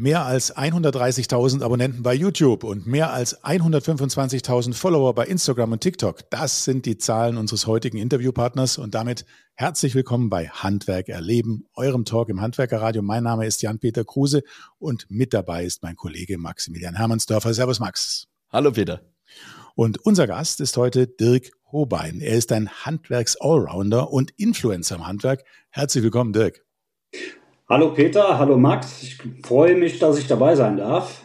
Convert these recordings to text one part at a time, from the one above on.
Mehr als 130.000 Abonnenten bei YouTube und mehr als 125.000 Follower bei Instagram und TikTok. Das sind die Zahlen unseres heutigen Interviewpartners und damit herzlich willkommen bei Handwerk erleben, eurem Talk im Handwerkerradio. Mein Name ist Jan-Peter Kruse und mit dabei ist mein Kollege Maximilian Hermannsdörfer. Servus Max. Hallo Peter. Und unser Gast ist heute Dirk Hobein. Er ist ein Handwerks-Allrounder und Influencer im Handwerk. Herzlich willkommen, Dirk. Hallo Peter, hallo Max. Ich freue mich, dass ich dabei sein darf.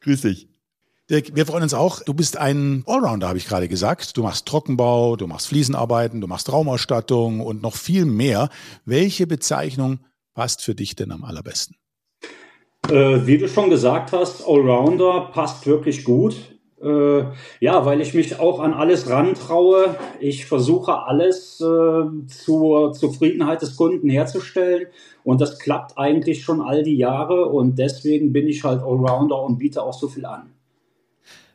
Grüß dich. Dirk, wir freuen uns auch. Du bist ein Allrounder, habe ich gerade gesagt. Du machst Trockenbau, du machst Fliesenarbeiten, du machst Raumausstattung und noch viel mehr. Welche Bezeichnung passt für dich denn am allerbesten? Äh, wie du schon gesagt hast, Allrounder passt wirklich gut. Äh, ja, weil ich mich auch an alles rantraue. Ich versuche alles äh, zur Zufriedenheit des Kunden herzustellen und das klappt eigentlich schon all die Jahre und deswegen bin ich halt Allrounder und biete auch so viel an.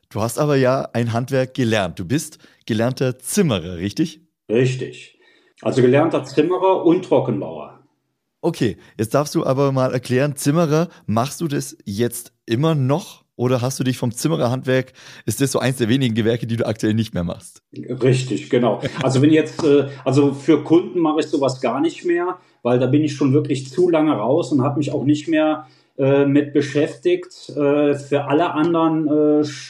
Du hast aber ja ein Handwerk gelernt. Du bist gelernter Zimmerer, richtig? Richtig. Also gelernter Zimmerer und Trockenbauer. Okay, jetzt darfst du aber mal erklären, Zimmerer, machst du das jetzt immer noch? Oder hast du dich vom Zimmererhandwerk, ist das so eins der wenigen Gewerke, die du aktuell nicht mehr machst? Richtig, genau. Also wenn jetzt, äh, also für Kunden mache ich sowas gar nicht mehr, weil da bin ich schon wirklich zu lange raus und habe mich auch nicht mehr äh, mit beschäftigt. Äh, für alle anderen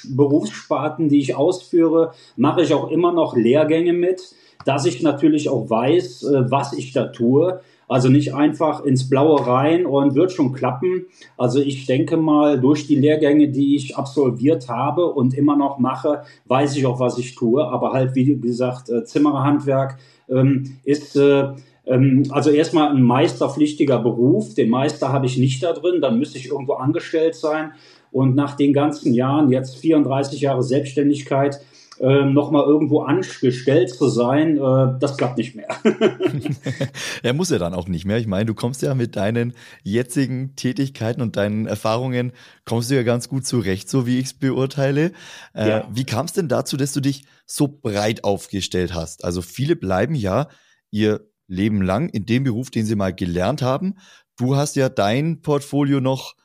Berufssparten, die ich ausführe, mache ich auch immer noch Lehrgänge mit, dass ich natürlich auch weiß, was ich da tue. Also nicht einfach ins Blaue rein und wird schon klappen. Also ich denke mal, durch die Lehrgänge, die ich absolviert habe und immer noch mache, weiß ich auch, was ich tue. Aber halt, wie gesagt, äh, Zimmererhandwerk ähm, ist äh, ähm, also erstmal ein meisterpflichtiger Beruf. Den Meister habe ich nicht da drin, dann müsste ich irgendwo angestellt sein. Und nach den ganzen Jahren, jetzt 34 Jahre Selbstständigkeit, ähm, nochmal irgendwo angestellt zu sein, äh, das klappt nicht mehr. er muss ja dann auch nicht mehr. Ich meine, du kommst ja mit deinen jetzigen Tätigkeiten und deinen Erfahrungen, kommst du ja ganz gut zurecht, so wie ich es beurteile. Äh, ja. Wie kam es denn dazu, dass du dich so breit aufgestellt hast? Also viele bleiben ja ihr Leben lang in dem Beruf, den sie mal gelernt haben. Du hast ja dein Portfolio noch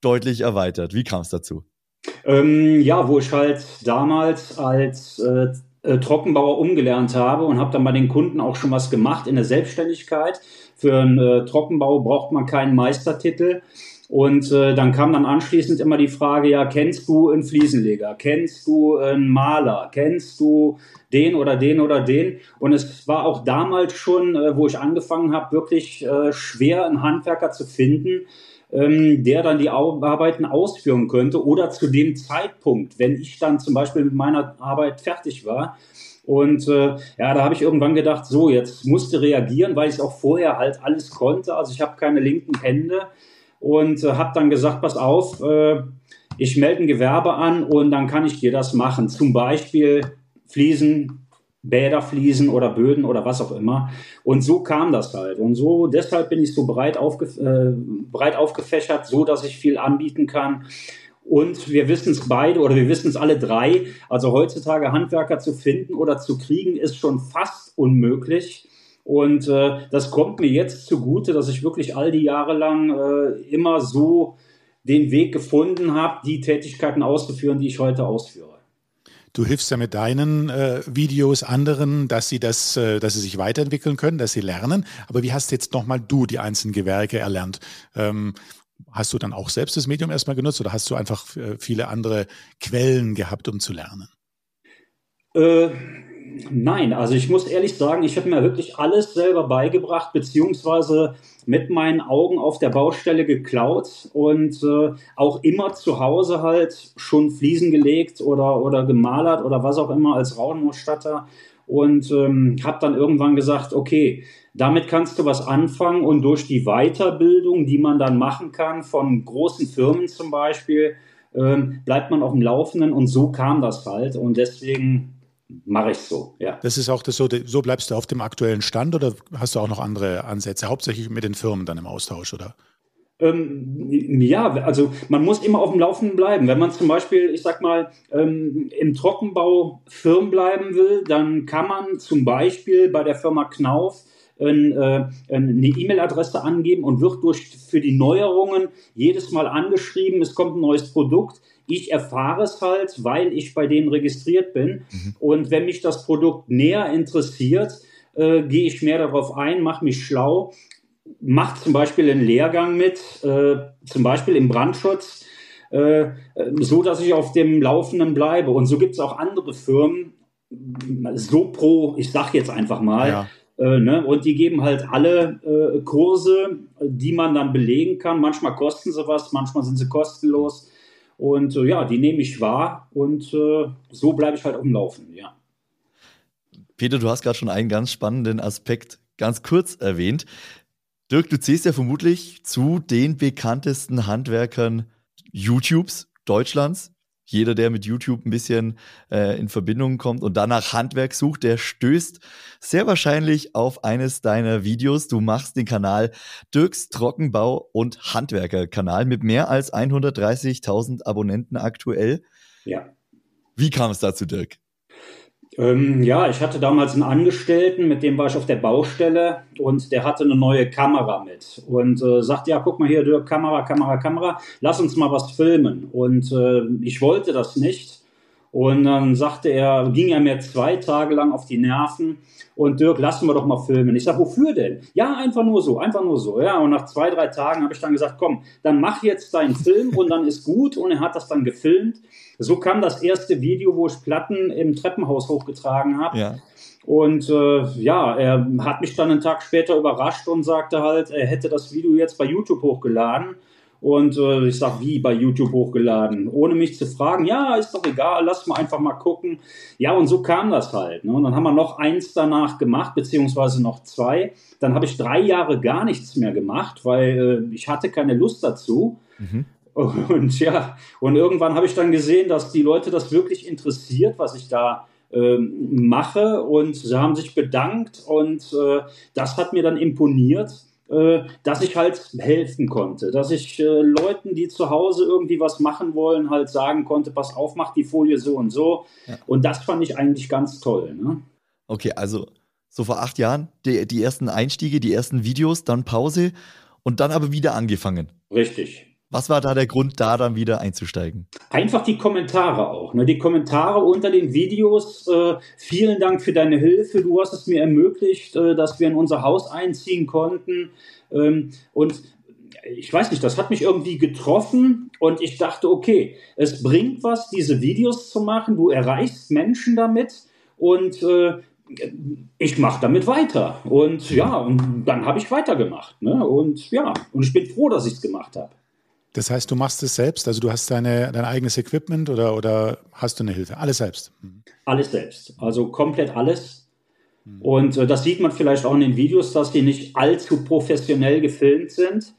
deutlich erweitert. Wie kam es dazu? Ähm, ja, wo ich halt damals als äh, äh, Trockenbauer umgelernt habe und habe dann bei den Kunden auch schon was gemacht in der Selbstständigkeit. Für einen äh, Trockenbau braucht man keinen Meistertitel. Und äh, dann kam dann anschließend immer die Frage, ja, kennst du einen Fliesenleger? Kennst du einen Maler? Kennst du den oder den oder den? Und es war auch damals schon, äh, wo ich angefangen habe, wirklich äh, schwer, einen Handwerker zu finden, der dann die Arbeiten ausführen könnte oder zu dem Zeitpunkt, wenn ich dann zum Beispiel mit meiner Arbeit fertig war. Und äh, ja, da habe ich irgendwann gedacht, so, jetzt musste reagieren, weil ich auch vorher halt alles konnte. Also ich habe keine linken Hände und äh, habe dann gesagt, pass auf, äh, ich melde ein Gewerbe an und dann kann ich dir das machen. Zum Beispiel Fliesen, Bäder fließen oder Böden oder was auch immer. Und so kam das halt. Und so, deshalb bin ich so breit, aufge, äh, breit aufgefächert, so dass ich viel anbieten kann. Und wir wissen es beide oder wir wissen es alle drei. Also heutzutage Handwerker zu finden oder zu kriegen ist schon fast unmöglich. Und äh, das kommt mir jetzt zugute, dass ich wirklich all die Jahre lang äh, immer so den Weg gefunden habe, die Tätigkeiten auszuführen, die ich heute ausführe. Du hilfst ja mit deinen äh, Videos anderen, dass sie das, äh, dass sie sich weiterentwickeln können, dass sie lernen. Aber wie hast jetzt nochmal du die einzelnen Gewerke erlernt? Ähm, hast du dann auch selbst das Medium erstmal genutzt oder hast du einfach äh, viele andere Quellen gehabt, um zu lernen? Äh, nein, also ich muss ehrlich sagen, ich habe mir wirklich alles selber beigebracht, beziehungsweise mit meinen Augen auf der Baustelle geklaut und äh, auch immer zu Hause halt schon Fliesen gelegt oder, oder gemalert oder was auch immer als Raumausstatter und ähm, habe dann irgendwann gesagt, okay, damit kannst du was anfangen und durch die Weiterbildung, die man dann machen kann von großen Firmen zum Beispiel, ähm, bleibt man auf dem Laufenden und so kam das halt und deswegen mache ich so, ja. Das ist auch das so, so bleibst du auf dem aktuellen Stand oder hast du auch noch andere Ansätze, hauptsächlich mit den Firmen dann im Austausch, oder? Ähm, ja, also man muss immer auf dem Laufenden bleiben. Wenn man zum Beispiel, ich sag mal, ähm, im Trockenbau firm bleiben will, dann kann man zum Beispiel bei der Firma Knauf ein, äh, eine E-Mail-Adresse angeben und wird durch, für die Neuerungen jedes Mal angeschrieben, es kommt ein neues Produkt. Ich erfahre es halt, weil ich bei denen registriert bin. Mhm. Und wenn mich das Produkt näher interessiert, äh, gehe ich mehr darauf ein, mache mich schlau, mache zum Beispiel einen Lehrgang mit, äh, zum Beispiel im Brandschutz, äh, so dass ich auf dem Laufenden bleibe. Und so gibt es auch andere Firmen, so pro, ich sage jetzt einfach mal, ja. Äh, ne? Und die geben halt alle äh, Kurse, die man dann belegen kann. Manchmal kosten sie was, manchmal sind sie kostenlos. Und äh, ja, die nehme ich wahr und äh, so bleibe ich halt auf dem Laufen, ja. Peter, du hast gerade schon einen ganz spannenden Aspekt ganz kurz erwähnt. Dirk, du zählst ja vermutlich zu den bekanntesten Handwerkern YouTubes Deutschlands jeder, der mit YouTube ein bisschen äh, in Verbindung kommt und danach Handwerk sucht, der stößt sehr wahrscheinlich auf eines deiner Videos. Du machst den Kanal Dirks Trockenbau und Handwerker-Kanal mit mehr als 130.000 Abonnenten aktuell. Ja. Wie kam es dazu, Dirk? Ähm, ja, ich hatte damals einen Angestellten, mit dem war ich auf der Baustelle und der hatte eine neue Kamera mit und äh, sagt, ja, guck mal hier, Dirk, Kamera, Kamera, Kamera, lass uns mal was filmen. Und äh, ich wollte das nicht. Und dann sagte er, ging er mir zwei Tage lang auf die Nerven und Dirk, lassen wir doch mal filmen. Ich sage, wofür denn? Ja, einfach nur so, einfach nur so. Ja, und nach zwei, drei Tagen habe ich dann gesagt, komm, dann mach jetzt deinen Film und dann ist gut. Und er hat das dann gefilmt. So kam das erste Video, wo ich Platten im Treppenhaus hochgetragen habe. Ja. Und äh, ja, er hat mich dann einen Tag später überrascht und sagte halt, er hätte das Video jetzt bei YouTube hochgeladen. Und äh, ich sage, wie bei YouTube hochgeladen? Ohne mich zu fragen, ja, ist doch egal, lass mal einfach mal gucken. Ja, und so kam das halt. Ne? Und dann haben wir noch eins danach gemacht, beziehungsweise noch zwei. Dann habe ich drei Jahre gar nichts mehr gemacht, weil äh, ich hatte keine Lust dazu. Mhm. Und ja, und irgendwann habe ich dann gesehen, dass die Leute das wirklich interessiert, was ich da ähm, mache. Und sie haben sich bedankt und äh, das hat mir dann imponiert. Äh, dass ich halt helfen konnte, dass ich äh, Leuten, die zu Hause irgendwie was machen wollen, halt sagen konnte, pass auf, mach die Folie so und so. Ja. Und das fand ich eigentlich ganz toll. Ne? Okay, also so vor acht Jahren die, die ersten Einstiege, die ersten Videos, dann Pause und dann aber wieder angefangen. Richtig. Was war da der Grund, da dann wieder einzusteigen? Einfach die Kommentare auch. Ne? Die Kommentare unter den Videos. Äh, vielen Dank für deine Hilfe. Du hast es mir ermöglicht, äh, dass wir in unser Haus einziehen konnten. Ähm, und ich weiß nicht, das hat mich irgendwie getroffen und ich dachte, okay, es bringt was, diese Videos zu machen. Du erreichst Menschen damit und äh, ich mache damit weiter. Und ja, und dann habe ich weitergemacht. Ne? Und ja, und ich bin froh, dass ich es gemacht habe. Das heißt, du machst es selbst, also du hast deine, dein eigenes Equipment oder, oder hast du eine Hilfe? Alles selbst? Mhm. Alles selbst, also komplett alles. Mhm. Und äh, das sieht man vielleicht auch in den Videos, dass die nicht allzu professionell gefilmt sind.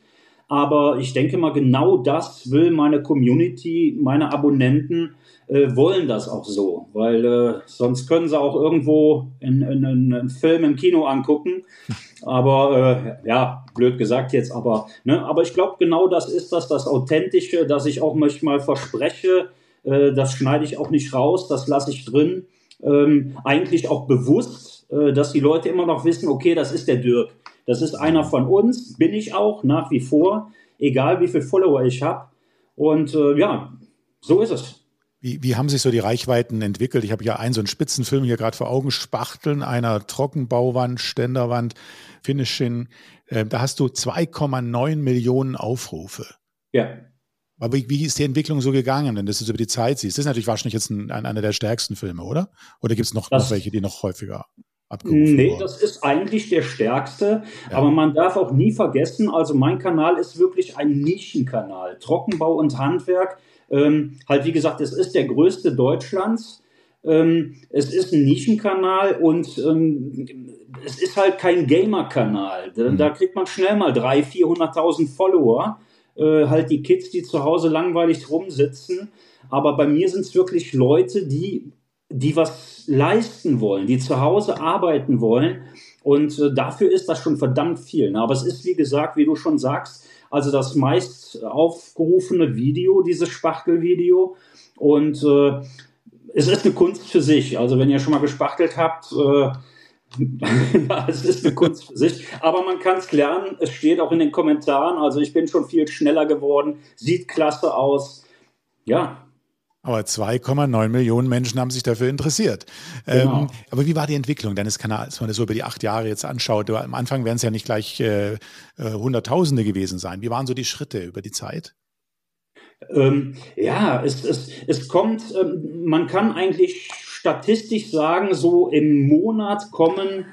Aber ich denke mal, genau das will meine Community, meine Abonnenten äh, wollen das auch so, weil äh, sonst können sie auch irgendwo einen Film im Kino angucken. Aber äh, ja, blöd gesagt jetzt, aber, ne, aber ich glaube, genau das ist das, das Authentische, dass ich auch manchmal verspreche, äh, das schneide ich auch nicht raus, das lasse ich drin. Ähm, eigentlich auch bewusst, äh, dass die Leute immer noch wissen, okay, das ist der Dirk. Das ist einer von uns, bin ich auch nach wie vor, egal wie viele Follower ich habe. Und äh, ja, so ist es. Wie, wie haben sich so die Reichweiten entwickelt? Ich habe ja einen so einen Spitzenfilm hier gerade vor Augen, Spachteln einer Trockenbauwand, Ständerwand, Finishing. Äh, da hast du 2,9 Millionen Aufrufe. Ja. Aber wie, wie, ist die Entwicklung so gegangen, wenn du das über die Zeit siehst? Das ist natürlich wahrscheinlich jetzt ein, ein, einer der stärksten Filme, oder? Oder gibt es noch, noch welche, die noch häufiger abgerufen Nee, worden? das ist eigentlich der stärkste. Ja. Aber man darf auch nie vergessen, also mein Kanal ist wirklich ein Nischenkanal. Trockenbau und Handwerk ähm, halt, wie gesagt, es ist der größte Deutschlands. Ähm, es ist ein Nischenkanal und ähm, es ist halt kein Gamer-Kanal. Da, mhm. da, kriegt man schnell mal 300.000, 400.000 Follower. Äh, halt die Kids, die zu Hause langweilig rumsitzen. Aber bei mir sind es wirklich Leute, die, die was leisten wollen, die zu Hause arbeiten wollen. Und äh, dafür ist das schon verdammt viel. Ne? Aber es ist, wie gesagt, wie du schon sagst, also das meist aufgerufene Video, dieses Spachtelvideo. Und äh, es ist eine Kunst für sich. Also wenn ihr schon mal gespachtelt habt, äh, es ist eine Kunst für sich, aber man kann es lernen. Es steht auch in den Kommentaren. Also ich bin schon viel schneller geworden, sieht klasse aus. Ja, aber 2,9 Millionen Menschen haben sich dafür interessiert. Genau. Ähm, aber wie war die Entwicklung deines Kanals, wenn man das so über die acht Jahre jetzt anschaut? Am Anfang werden es ja nicht gleich äh, äh, Hunderttausende gewesen sein. Wie waren so die Schritte über die Zeit? Ähm, ja, es, es, es kommt, ähm, man kann eigentlich statistisch sagen, so im Monat kommen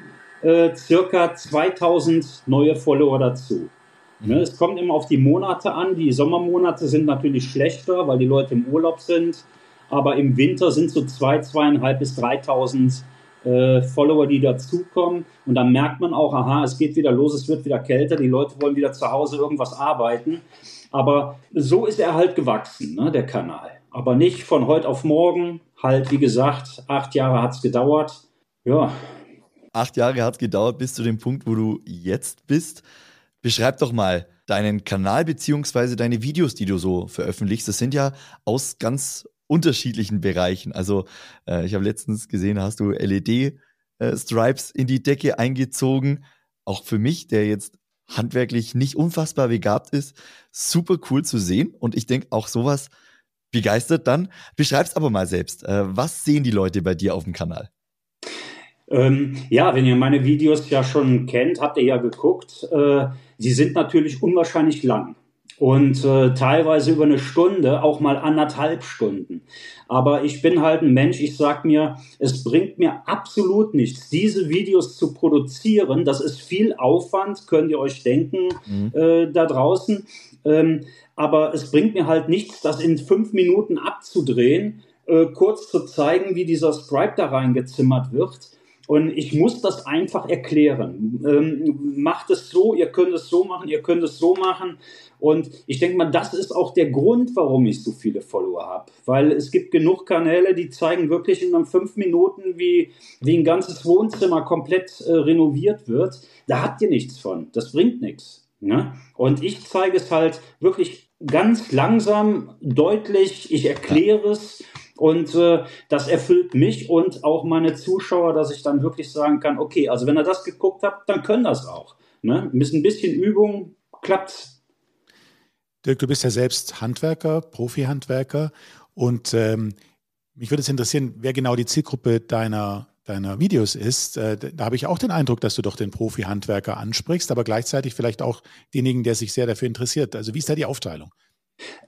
äh, circa 2000 neue Follower dazu. Ne, es kommt immer auf die Monate an. Die Sommermonate sind natürlich schlechter, weil die Leute im Urlaub sind. Aber im Winter sind so zwei, zweieinhalb bis 3.000 äh, Follower, die dazukommen. Und dann merkt man auch, aha, es geht wieder los, es wird wieder kälter, die Leute wollen wieder zu Hause irgendwas arbeiten. Aber so ist er halt gewachsen, ne, der Kanal. Aber nicht von heute auf morgen. Halt, wie gesagt, acht Jahre hat es gedauert. Ja. Acht Jahre hat es gedauert bis zu dem Punkt, wo du jetzt bist. Beschreib doch mal deinen Kanal beziehungsweise deine Videos, die du so veröffentlichst. Das sind ja aus ganz unterschiedlichen Bereichen. Also äh, ich habe letztens gesehen, hast du LED-Stripes äh, in die Decke eingezogen. Auch für mich, der jetzt handwerklich nicht unfassbar begabt ist, super cool zu sehen. Und ich denke, auch sowas begeistert dann. Beschreib's aber mal selbst. Äh, was sehen die Leute bei dir auf dem Kanal? Ähm, ja, wenn ihr meine Videos ja schon kennt, habt ihr ja geguckt. Äh, sie sind natürlich unwahrscheinlich lang und äh, teilweise über eine Stunde, auch mal anderthalb Stunden. Aber ich bin halt ein Mensch, ich sag mir, es bringt mir absolut nichts, diese Videos zu produzieren. Das ist viel Aufwand, könnt ihr euch denken, mhm. äh, da draußen. Ähm, aber es bringt mir halt nichts, das in fünf Minuten abzudrehen, äh, kurz zu zeigen, wie dieser Scribe da reingezimmert wird und ich muss das einfach erklären. Ähm, macht es so, ihr könnt es so machen, ihr könnt es so machen. Und ich denke mal, das ist auch der Grund, warum ich so viele Follower habe. Weil es gibt genug Kanäle, die zeigen wirklich in fünf Minuten, wie, wie ein ganzes Wohnzimmer komplett äh, renoviert wird. Da habt ihr nichts von. Das bringt nichts. Ne? Und ich zeige es halt wirklich ganz langsam, deutlich. Ich erkläre es und äh, das erfüllt mich und auch meine Zuschauer, dass ich dann wirklich sagen kann, okay, also wenn ihr das geguckt habt, dann können das auch. Ne? Mit ein bisschen Übung klappt's. Dirk, du bist ja selbst Handwerker, Profi-Handwerker und ähm, mich würde es interessieren, wer genau die Zielgruppe deiner, deiner Videos ist. Äh, da habe ich auch den Eindruck, dass du doch den Profi-Handwerker ansprichst, aber gleichzeitig vielleicht auch denjenigen, der sich sehr dafür interessiert. Also wie ist da die Aufteilung?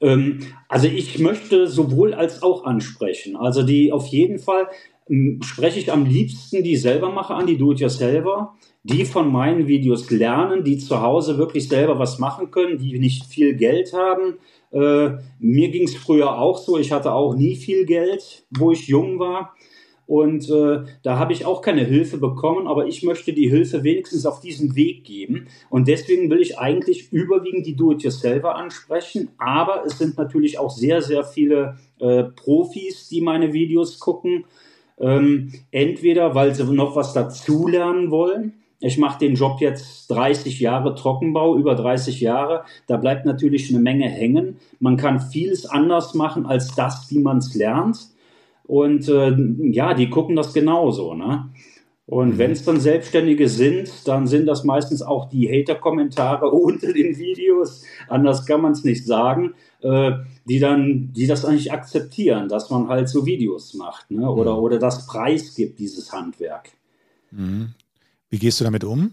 Ähm, also ich möchte sowohl als auch ansprechen. Also die auf jeden Fall ähm, spreche ich am liebsten die selber mache an, die Do-it-yourselfer, die von meinen Videos lernen, die zu Hause wirklich selber was machen können, die nicht viel Geld haben. Äh, mir ging es früher auch so, ich hatte auch nie viel Geld, wo ich jung war. Und äh, da habe ich auch keine Hilfe bekommen, aber ich möchte die Hilfe wenigstens auf diesem Weg geben. Und deswegen will ich eigentlich überwiegend die Do-it-yourselfer ansprechen. Aber es sind natürlich auch sehr, sehr viele äh, Profis, die meine Videos gucken. Ähm, entweder, weil sie noch was dazulernen wollen. Ich mache den Job jetzt 30 Jahre Trockenbau, über 30 Jahre. Da bleibt natürlich eine Menge hängen. Man kann vieles anders machen als das, wie man es lernt. Und äh, ja, die gucken das genauso. Ne? Und mhm. wenn es dann Selbstständige sind, dann sind das meistens auch die Hater-Kommentare unter den Videos, anders kann man es nicht sagen, äh, die dann, die das eigentlich akzeptieren, dass man halt so Videos macht, ne? oder, mhm. oder das Preis gibt, dieses Handwerk. Mhm. Wie gehst du damit um?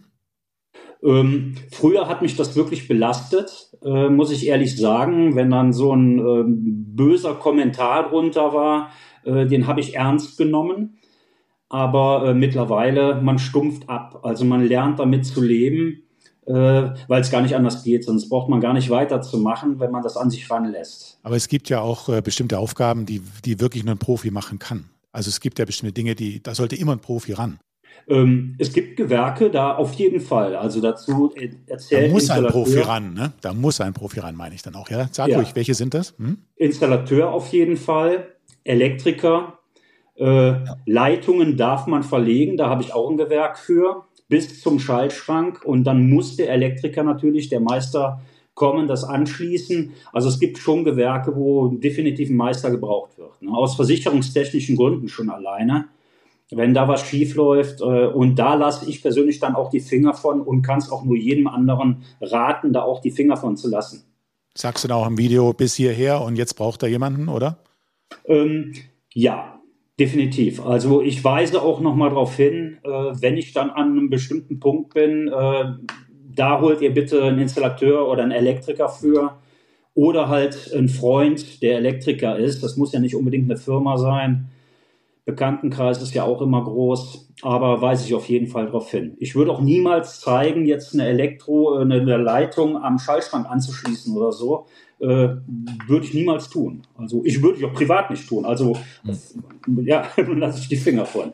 Ähm, früher hat mich das wirklich belastet, äh, muss ich ehrlich sagen, wenn dann so ein äh, böser Kommentar drunter war, äh, den habe ich ernst genommen. Aber äh, mittlerweile, man stumpft ab. Also man lernt damit zu leben, äh, weil es gar nicht anders geht. Sonst braucht man gar nicht weiterzumachen, wenn man das an sich ranlässt. Aber es gibt ja auch äh, bestimmte Aufgaben, die, die wirklich nur ein Profi machen kann. Also es gibt ja bestimmte Dinge, die, da sollte immer ein Profi ran. Ähm, es gibt Gewerke, da auf jeden Fall. Also dazu erzählt. Da muss ein Profi ran, ne? Da muss ein Profi ran, meine ich dann auch. Ja, sag ja. ruhig, welche sind das? Hm? Installateur auf jeden Fall. Elektriker. Äh, ja. Leitungen darf man verlegen, da habe ich auch ein Gewerk für, bis zum Schaltschrank. Und dann muss der Elektriker natürlich, der Meister, kommen, das anschließen. Also es gibt schon Gewerke, wo definitiv ein Meister gebraucht wird. Ne? Aus versicherungstechnischen Gründen schon alleine. wenn da was schief läuft. Äh, und da lasse ich persönlich dann auch die Finger von und kann es auch nur jedem anderen raten, da auch die Finger von zu lassen. Sagst du da auch im Video bis hierher und jetzt braucht er jemanden, oder? Ähm, ja, definitiv. Also ich weise auch nochmal darauf hin, äh, wenn ich dann an einem bestimmten Punkt bin, äh, da holt ihr bitte einen Installateur oder einen Elektriker für oder halt einen Freund, der Elektriker ist. Das muss ja nicht unbedingt eine Firma sein. Bekanntenkreis ist ja auch immer groß, aber weise ich auf jeden Fall darauf hin. Ich würde auch niemals zeigen, jetzt eine Elektro, eine, eine Leitung am Schallschrank anzuschließen oder so. Äh, würde ich niemals tun. Also ich würde ich auch privat nicht tun. Also hm. ja, lasse ich die Finger von.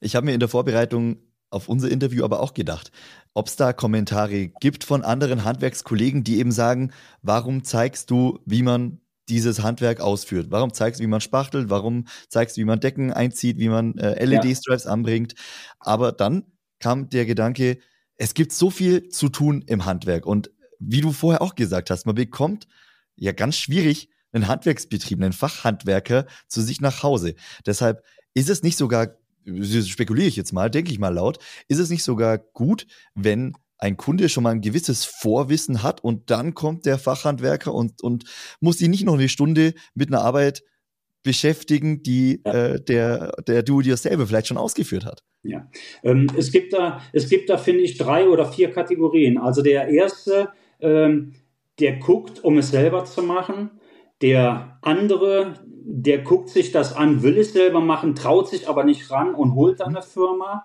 Ich habe mir in der Vorbereitung auf unser Interview aber auch gedacht, ob es da Kommentare gibt von anderen Handwerkskollegen, die eben sagen, warum zeigst du, wie man dieses Handwerk ausführt. Warum zeigst du, wie man spachtelt? Warum zeigst du, wie man Decken einzieht, wie man äh, LED-Stripes ja. anbringt? Aber dann kam der Gedanke, es gibt so viel zu tun im Handwerk. Und wie du vorher auch gesagt hast, man bekommt ja ganz schwierig einen Handwerksbetrieb, einen Fachhandwerker zu sich nach Hause. Deshalb ist es nicht sogar, spekuliere ich jetzt mal, denke ich mal laut, ist es nicht sogar gut, wenn ein Kunde schon mal ein gewisses Vorwissen hat und dann kommt der Fachhandwerker und, und muss sich nicht noch eine Stunde mit einer Arbeit beschäftigen, die ja. äh, der, der Do-it-yourself vielleicht schon ausgeführt hat. Ja, ähm, es gibt da, es gibt da, finde ich, drei oder vier Kategorien. Also der erste, ähm, der guckt, um es selber zu machen. Der andere, der guckt sich das an, will es selber machen, traut sich aber nicht ran und holt dann eine Firma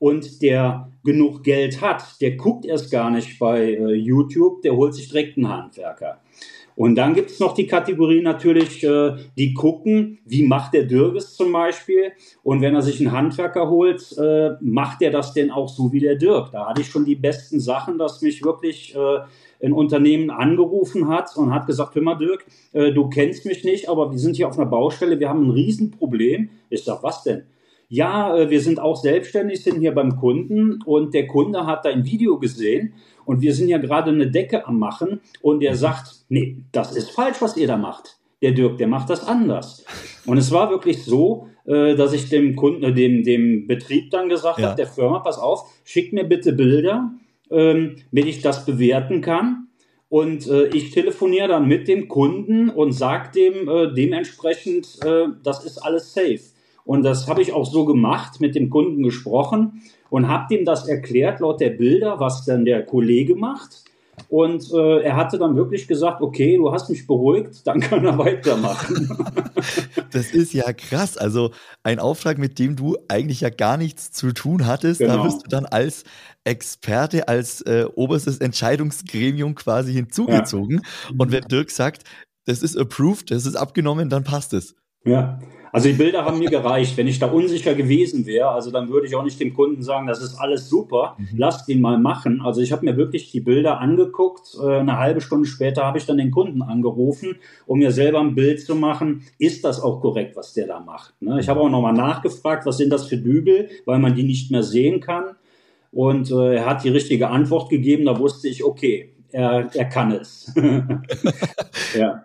und der genug Geld hat, der guckt erst gar nicht bei äh, YouTube, der holt sich direkt einen Handwerker. Und dann gibt es noch die Kategorie natürlich, äh, die gucken, wie macht der Dirges zum Beispiel. Und wenn er sich einen Handwerker holt, äh, macht er das denn auch so wie der Dirk. Da hatte ich schon die besten Sachen, dass mich wirklich äh, ein Unternehmen angerufen hat und hat gesagt, hör mal Dirk, äh, du kennst mich nicht, aber wir sind hier auf einer Baustelle, wir haben ein Riesenproblem. Ich sag, was denn? Ja, äh, wir sind auch selbstständig, sind hier beim Kunden und der Kunde hat da ein Video gesehen und wir sind ja gerade eine Decke am machen und der sagt, nee, das ist falsch, was ihr da macht. Der Dirk, der macht das anders. Und es war wirklich so, äh, dass ich dem Kunden, äh, dem, dem Betrieb dann gesagt ja. habe, der Firma, pass auf, schickt mir bitte Bilder, ähm, damit ich das bewerten kann. Und äh, ich telefoniere dann mit dem Kunden und sage dem äh, dementsprechend, äh, das ist alles safe. Und das habe ich auch so gemacht, mit dem Kunden gesprochen und habe dem das erklärt, laut der Bilder, was dann der Kollege macht. Und äh, er hatte dann wirklich gesagt, okay, du hast mich beruhigt, dann kann er weitermachen. das ist ja krass. Also ein Auftrag, mit dem du eigentlich ja gar nichts zu tun hattest, genau. da wirst du dann als Experte, als äh, oberstes Entscheidungsgremium quasi hinzugezogen. Ja. Und wenn Dirk sagt, das ist approved, das ist abgenommen, dann passt es. Ja, also die Bilder haben mir gereicht. Wenn ich da unsicher gewesen wäre, also dann würde ich auch nicht dem Kunden sagen, das ist alles super, mhm. lasst ihn mal machen. Also ich habe mir wirklich die Bilder angeguckt. Äh, eine halbe Stunde später habe ich dann den Kunden angerufen, um mir selber ein Bild zu machen. Ist das auch korrekt, was der da macht? Ne? Ich habe auch nochmal nachgefragt, was sind das für Dübel, weil man die nicht mehr sehen kann. Und äh, er hat die richtige Antwort gegeben. Da wusste ich, okay, er, er kann es. ja.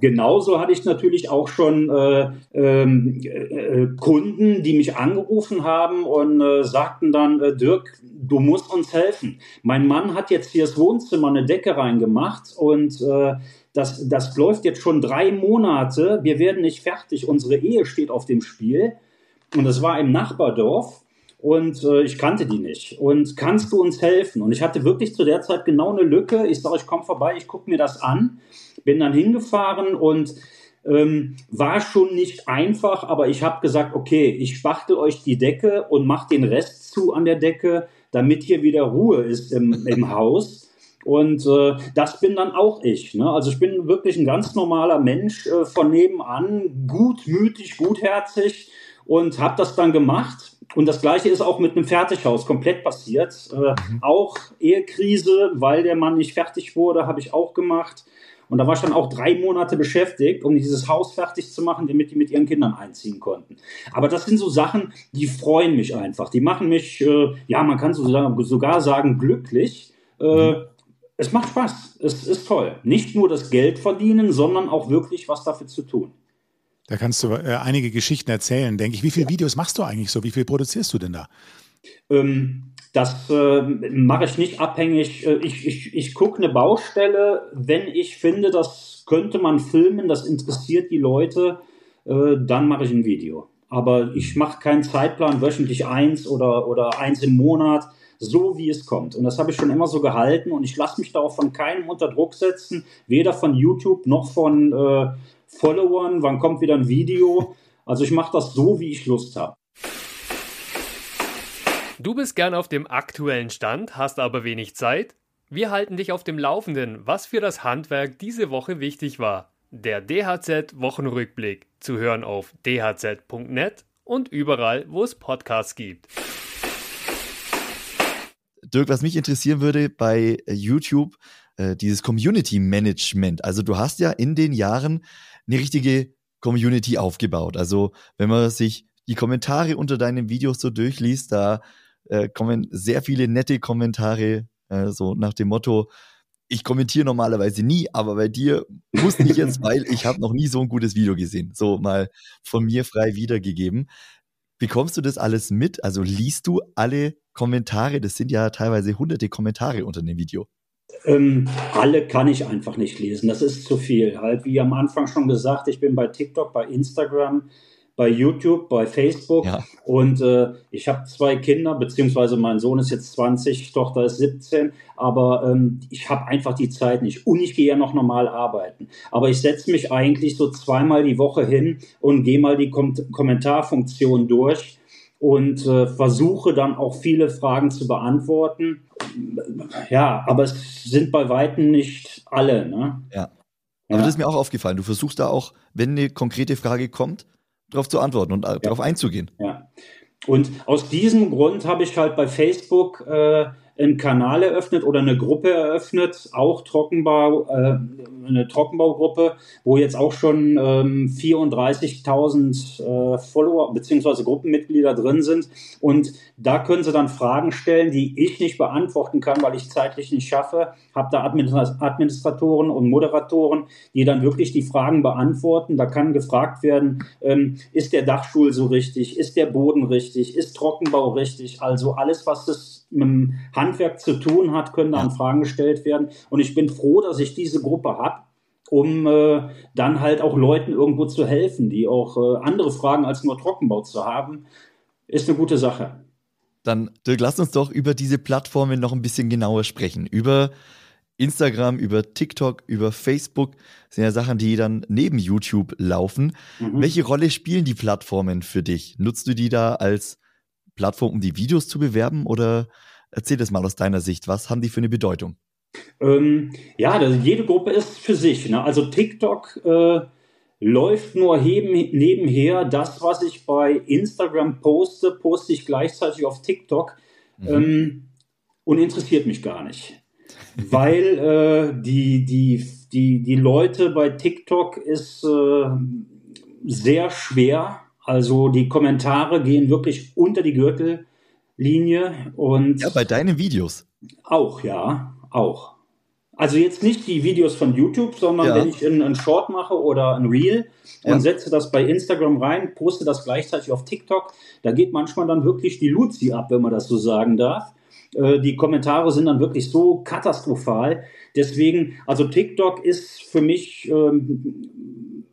Genauso hatte ich natürlich auch schon äh, ähm, äh, Kunden, die mich angerufen haben und äh, sagten dann, äh, Dirk, du musst uns helfen. Mein Mann hat jetzt hier das Wohnzimmer eine Decke reingemacht und äh, das, das läuft jetzt schon drei Monate. Wir werden nicht fertig. Unsere Ehe steht auf dem Spiel. Und das war im Nachbardorf und äh, ich kannte die nicht. Und kannst du uns helfen? Und ich hatte wirklich zu der Zeit genau eine Lücke. Ich sage, ich komme vorbei, ich gucke mir das an. Bin dann hingefahren und ähm, war schon nicht einfach, aber ich habe gesagt, okay, ich spachtel euch die Decke und mache den Rest zu an der Decke, damit hier wieder Ruhe ist im, im Haus. Und äh, das bin dann auch ich. Ne? Also ich bin wirklich ein ganz normaler Mensch äh, von nebenan, gutmütig, gutherzig und habe das dann gemacht und das gleiche ist auch mit einem Fertighaus komplett passiert. Äh, mhm. Auch Ehekrise, weil der Mann nicht fertig wurde, habe ich auch gemacht. Und da war ich dann auch drei Monate beschäftigt, um dieses Haus fertig zu machen, damit die mit ihren Kindern einziehen konnten. Aber das sind so Sachen, die freuen mich einfach. Die machen mich, äh, ja, man kann sogar sagen, glücklich. Äh, mhm. Es macht Spaß. Es ist toll. Nicht nur das Geld verdienen, sondern auch wirklich was dafür zu tun. Da kannst du äh, einige Geschichten erzählen, denke ich. Wie viele. Videos machst du eigentlich so? Wie viel produzierst du denn da? Ähm, das äh, mache ich nicht abhängig. Äh, ich, ich, ich gucke eine Baustelle, wenn ich finde, das könnte man filmen, das interessiert die Leute, äh, dann mache ich ein Video. Aber ich mache keinen Zeitplan, wöchentlich eins oder, oder eins im Monat, so wie es kommt. Und das habe ich schon immer so gehalten und ich lasse mich da auch von keinem unter Druck setzen, weder von YouTube noch von äh, Followern, wann kommt wieder ein Video. Also ich mache das so, wie ich Lust habe. Du bist gern auf dem aktuellen Stand, hast aber wenig Zeit? Wir halten dich auf dem Laufenden, was für das Handwerk diese Woche wichtig war. Der DHZ-Wochenrückblick zu hören auf dhz.net und überall, wo es Podcasts gibt. Dirk, was mich interessieren würde bei YouTube, äh, dieses Community Management. Also du hast ja in den Jahren eine richtige Community aufgebaut. Also wenn man sich die Kommentare unter deinen Videos so durchliest, da äh, kommen sehr viele nette Kommentare, äh, so nach dem Motto, ich kommentiere normalerweise nie, aber bei dir muss ich jetzt, weil ich habe noch nie so ein gutes Video gesehen. So mal von mir frei wiedergegeben. Bekommst du das alles mit? Also liest du alle Kommentare? Das sind ja teilweise hunderte Kommentare unter dem Video. Ähm, alle kann ich einfach nicht lesen. Das ist zu viel. Halt, wie am Anfang schon gesagt, ich bin bei TikTok, bei Instagram, bei YouTube, bei Facebook. Ja. Und äh, ich habe zwei Kinder, beziehungsweise mein Sohn ist jetzt 20, Tochter ist 17, aber ähm, ich habe einfach die Zeit nicht. Und ich gehe ja noch normal arbeiten. Aber ich setze mich eigentlich so zweimal die Woche hin und gehe mal die Kom Kommentarfunktion durch und äh, versuche dann auch viele Fragen zu beantworten. Ja, aber es sind bei Weitem nicht alle. Ne? Ja. Aber ja. das ist mir auch aufgefallen. Du versuchst da auch, wenn eine konkrete Frage kommt, darauf zu antworten und ja. darauf einzugehen. Ja. Und aus diesem Grund habe ich halt bei Facebook äh, einen Kanal eröffnet oder eine Gruppe eröffnet, auch Trockenbau, äh, eine Trockenbaugruppe, wo jetzt auch schon ähm, 34.000 äh, Follower bzw. Gruppenmitglieder drin sind. Und da können Sie dann Fragen stellen, die ich nicht beantworten kann, weil ich zeitlich nicht schaffe. Habe da Administratoren und Moderatoren, die dann wirklich die Fragen beantworten. Da kann gefragt werden, ähm, ist der Dachstuhl so richtig? Ist der Boden richtig? Ist Trockenbau richtig? Also alles, was das mit dem Handwerk zu tun hat, können da ja. Fragen gestellt werden. Und ich bin froh, dass ich diese Gruppe habe, um äh, dann halt auch Leuten irgendwo zu helfen, die auch äh, andere Fragen als nur Trockenbau zu haben. Ist eine gute Sache. Dann, Dirk, lass uns doch über diese Plattformen noch ein bisschen genauer sprechen. Über Instagram, über TikTok, über Facebook das sind ja Sachen, die dann neben YouTube laufen. Mhm. Welche Rolle spielen die Plattformen für dich? Nutzt du die da als Plattform, um die Videos zu bewerben? Oder erzähl das mal aus deiner Sicht. Was haben die für eine Bedeutung? Ähm, ja, das, jede Gruppe ist für sich. Ne? Also TikTok äh, läuft nur heben, nebenher. Das, was ich bei Instagram poste, poste ich gleichzeitig auf TikTok mhm. ähm, und interessiert mich gar nicht. Weil äh, die, die, die, die Leute bei TikTok ist äh, sehr schwer also die Kommentare gehen wirklich unter die Gürtellinie und. Ja, bei deinen Videos. Auch, ja, auch. Also jetzt nicht die Videos von YouTube, sondern ja. wenn ich einen Short mache oder ein Reel und ja. setze das bei Instagram rein, poste das gleichzeitig auf TikTok, da geht manchmal dann wirklich die Luzi ab, wenn man das so sagen darf. Äh, die Kommentare sind dann wirklich so katastrophal. Deswegen, also TikTok ist für mich ähm,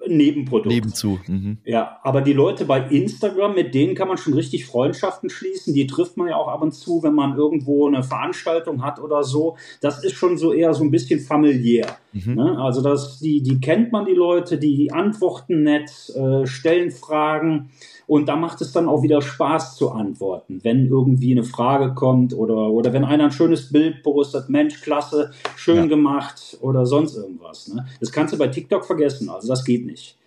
Nebenprodukt. Nebenzu. Mhm. Ja, aber die Leute bei Instagram, mit denen kann man schon richtig Freundschaften schließen. Die trifft man ja auch ab und zu, wenn man irgendwo eine Veranstaltung hat oder so. Das ist schon so eher so ein bisschen familiär. Mhm. Ne? Also das, die, die kennt man die Leute, die antworten nett, äh, stellen Fragen. Und da macht es dann auch wieder Spaß zu antworten, wenn irgendwie eine Frage kommt oder, oder wenn einer ein schönes Bild postet, Mensch, klasse, schön ja. gemacht oder sonst irgendwas. Ne? Das kannst du bei TikTok vergessen, also das geht nicht.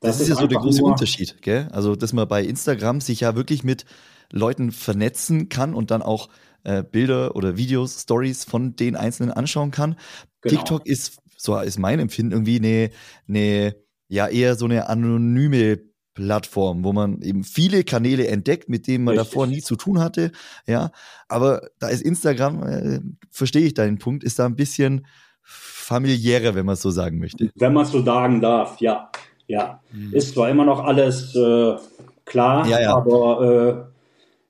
Das, das ist ja so der große Unterschied, gell? Also, dass man bei Instagram sich ja wirklich mit Leuten vernetzen kann und dann auch äh, Bilder oder Videos, Stories von den Einzelnen anschauen kann. Genau. TikTok ist, so ist mein Empfinden, irgendwie eine, eine, ja, eher so eine anonyme Plattform, wo man eben viele Kanäle entdeckt, mit denen man Richtig. davor nie zu tun hatte. Ja, aber da ist Instagram, äh, verstehe ich deinen Punkt, ist da ein bisschen familiärer, wenn man es so sagen möchte. Wenn man es so sagen darf, ja. Ja, mhm. ist zwar immer noch alles äh, klar, ja, ja. aber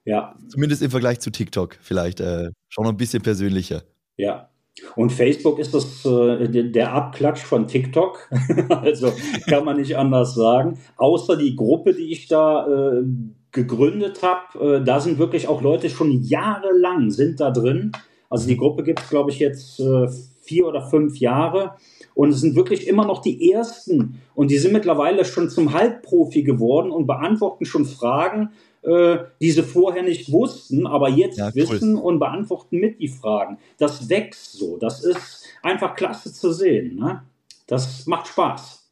äh, ja. Zumindest im Vergleich zu TikTok vielleicht äh, schon noch ein bisschen persönlicher. Ja. Und Facebook ist das äh, der Abklatsch von TikTok. also kann man nicht anders sagen. Außer die Gruppe, die ich da äh, gegründet habe, äh, da sind wirklich auch Leute schon jahrelang sind da drin. Also die Gruppe gibt es, glaube ich, jetzt äh, vier oder fünf Jahre. Und es sind wirklich immer noch die Ersten. Und die sind mittlerweile schon zum Halbprofi geworden und beantworten schon Fragen, äh, die sie vorher nicht wussten, aber jetzt ja, cool. wissen und beantworten mit die Fragen. Das wächst so. Das ist einfach klasse zu sehen. Ne? Das macht Spaß.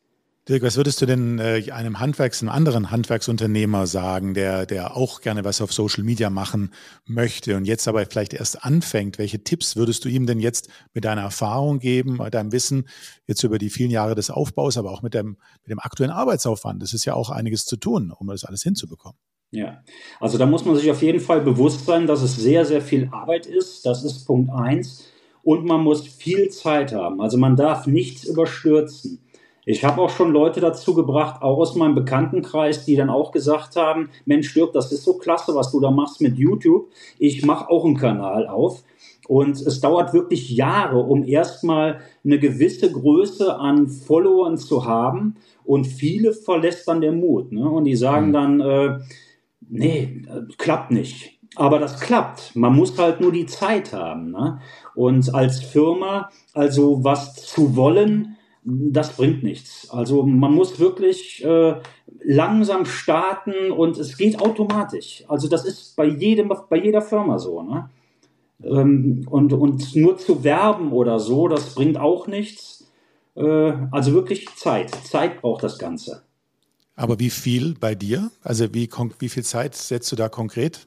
Dirk, was würdest du denn äh, einem Handwerks-, einem anderen Handwerksunternehmer sagen, der, der auch gerne was auf Social Media machen möchte und jetzt aber vielleicht erst anfängt? Welche Tipps würdest du ihm denn jetzt mit deiner Erfahrung geben, mit deinem Wissen jetzt über die vielen Jahre des Aufbaus, aber auch mit dem, mit dem aktuellen Arbeitsaufwand? Es ist ja auch einiges zu tun, um das alles hinzubekommen. Ja, also da muss man sich auf jeden Fall bewusst sein, dass es sehr, sehr viel Arbeit ist. Das ist Punkt eins. Und man muss viel Zeit haben. Also man darf nichts überstürzen. Ich habe auch schon Leute dazu gebracht, auch aus meinem Bekanntenkreis, die dann auch gesagt haben, Mensch, Dirk, das ist so klasse, was du da machst mit YouTube. Ich mache auch einen Kanal auf. Und es dauert wirklich Jahre, um erstmal eine gewisse Größe an Followern zu haben. Und viele verlässt dann der Mut. Ne? Und die sagen mhm. dann, äh, nee, klappt nicht. Aber das klappt. Man muss halt nur die Zeit haben. Ne? Und als Firma, also was zu wollen, das bringt nichts. Also man muss wirklich äh, langsam starten und es geht automatisch. Also das ist bei jedem, bei jeder Firma so. Ne? Ähm, und, und nur zu werben oder so, das bringt auch nichts. Äh, also wirklich Zeit. Zeit braucht das Ganze. Aber wie viel bei dir? Also wie, wie viel Zeit setzt du da konkret?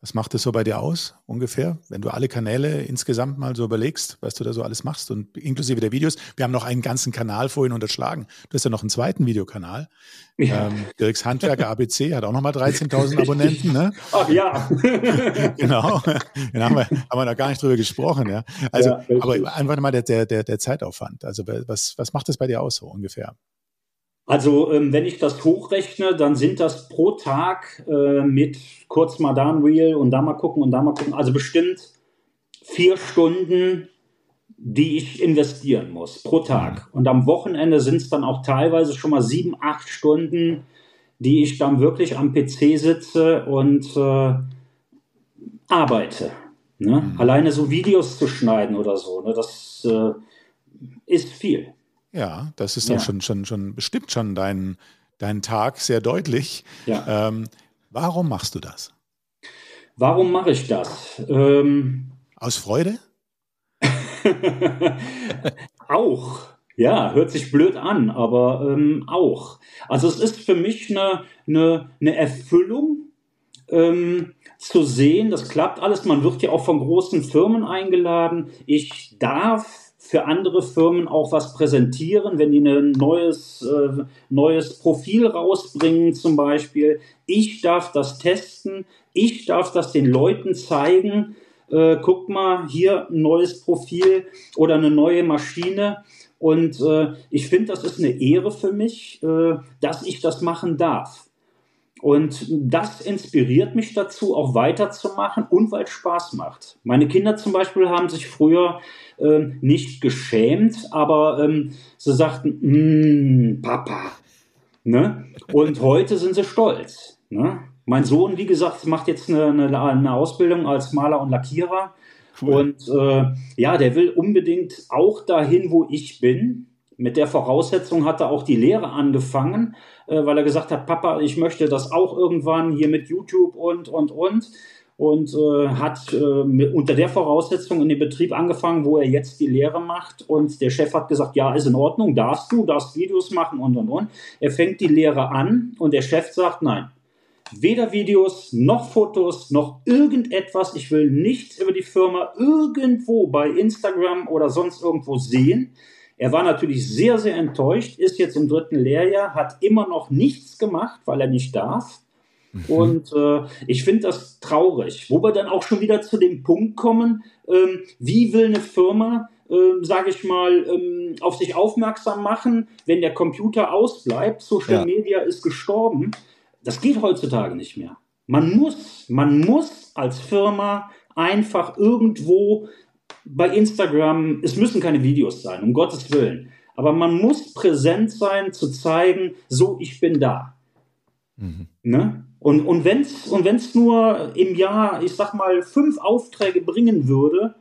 Was macht es so bei dir aus, ungefähr, wenn du alle Kanäle insgesamt mal so überlegst, was du da so alles machst und inklusive der Videos? Wir haben noch einen ganzen Kanal vorhin unterschlagen. Du hast ja noch einen zweiten Videokanal. Ja. Ähm, Dirks Handwerker ABC hat auch nochmal 13.000 Abonnenten, ne? Ach ja. genau. Den haben wir, haben wir noch gar nicht drüber gesprochen, ja. Also, ja, aber einfach mal der, der, der Zeitaufwand. Also, was, was macht das bei dir aus, so ungefähr? Also ähm, wenn ich das hochrechne, dann sind das pro Tag äh, mit kurz mal da ein Reel und da mal gucken und da mal gucken, also bestimmt vier Stunden, die ich investieren muss pro Tag. Und am Wochenende sind es dann auch teilweise schon mal sieben, acht Stunden, die ich dann wirklich am PC sitze und äh, arbeite. Ne? Mhm. Alleine so Videos zu schneiden oder so, ne? das äh, ist viel. Ja, das ist ja. auch schon, schon, schon bestimmt schon dein, dein Tag sehr deutlich. Ja. Ähm, warum machst du das? Warum mache ich das? Ähm, Aus Freude? auch. Ja, hört sich blöd an, aber ähm, auch. Also es ist für mich eine, eine, eine Erfüllung, ähm, zu sehen, das klappt alles. Man wird ja auch von großen Firmen eingeladen. Ich darf für andere Firmen auch was präsentieren, wenn die ein neues, äh, neues Profil rausbringen zum Beispiel. Ich darf das testen, ich darf das den Leuten zeigen. Äh, guck mal, hier ein neues Profil oder eine neue Maschine. Und äh, ich finde, das ist eine Ehre für mich, äh, dass ich das machen darf. Und das inspiriert mich dazu, auch weiterzumachen und weil es Spaß macht. Meine Kinder zum Beispiel haben sich früher ähm, nicht geschämt, aber ähm, sie sagten, mm, Papa. Ne? Und heute sind sie stolz. Ne? Mein Sohn, wie gesagt, macht jetzt eine, eine, eine Ausbildung als Maler und Lackierer. Cool. Und äh, ja, der will unbedingt auch dahin, wo ich bin. Mit der Voraussetzung hat er auch die Lehre angefangen, äh, weil er gesagt hat, Papa, ich möchte das auch irgendwann hier mit YouTube und, und, und. Und äh, hat äh, mit, unter der Voraussetzung in den Betrieb angefangen, wo er jetzt die Lehre macht. Und der Chef hat gesagt, ja, ist in Ordnung, darfst du, darfst Videos machen und, und, und. Er fängt die Lehre an und der Chef sagt, nein, weder Videos noch Fotos noch irgendetwas. Ich will nichts über die Firma irgendwo bei Instagram oder sonst irgendwo sehen. Er war natürlich sehr, sehr enttäuscht, ist jetzt im dritten Lehrjahr, hat immer noch nichts gemacht, weil er nicht darf. Mhm. Und äh, ich finde das traurig, wo wir dann auch schon wieder zu dem Punkt kommen, ähm, wie will eine Firma äh, sage ich mal, ähm, auf sich aufmerksam machen, wenn der Computer ausbleibt. Social ja. Media ist gestorben. Das geht heutzutage nicht mehr. Man muss, man muss als Firma einfach irgendwo bei Instagram, es müssen keine Videos sein, um Gottes Willen. Aber man muss präsent sein, zu zeigen, so, ich bin da. Mhm. Ne? Und, und wenn es und wenn's nur im Jahr, ich sag mal, fünf Aufträge bringen würde,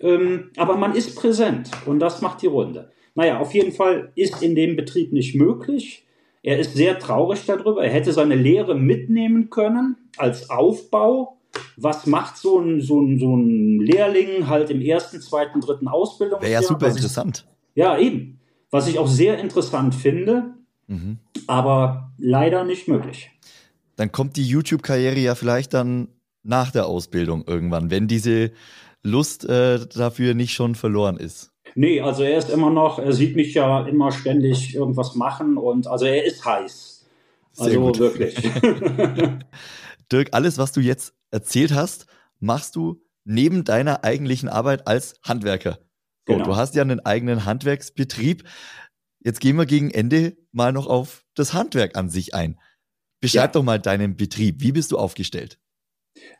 ähm, aber man ist präsent und das macht die Runde. Naja, auf jeden Fall ist in dem Betrieb nicht möglich. Er ist sehr traurig darüber. Er hätte seine Lehre mitnehmen können als Aufbau. Was macht so ein, so ein, so ein Lehrling halt im ersten, zweiten, dritten Ausbildungsjahr? Wäre ja super interessant. Ich, ja, eben. Was ich auch sehr interessant finde, mhm. aber leider nicht möglich. Dann kommt die YouTube-Karriere ja vielleicht dann nach der Ausbildung irgendwann, wenn diese Lust äh, dafür nicht schon verloren ist. Nee, also er ist immer noch, er sieht mich ja immer ständig irgendwas machen und also er ist heiß. Also wirklich. Dirk, alles, was du jetzt erzählt hast, machst du neben deiner eigentlichen Arbeit als Handwerker. So, genau. Du hast ja einen eigenen Handwerksbetrieb. Jetzt gehen wir gegen Ende mal noch auf das Handwerk an sich ein. Beschreib ja. doch mal deinen Betrieb. Wie bist du aufgestellt?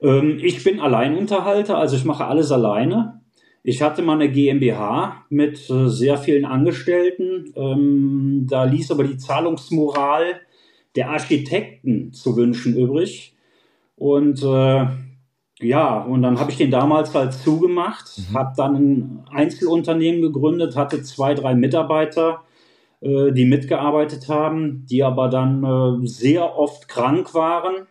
Ähm, ich bin Alleinunterhalter, also ich mache alles alleine. Ich hatte mal eine GmbH mit äh, sehr vielen Angestellten. Ähm, da ließ aber die Zahlungsmoral der Architekten zu wünschen übrig. Und äh, ja, und dann habe ich den damals halt zugemacht, mhm. habe dann ein Einzelunternehmen gegründet, hatte zwei, drei Mitarbeiter, äh, die mitgearbeitet haben, die aber dann äh, sehr oft krank waren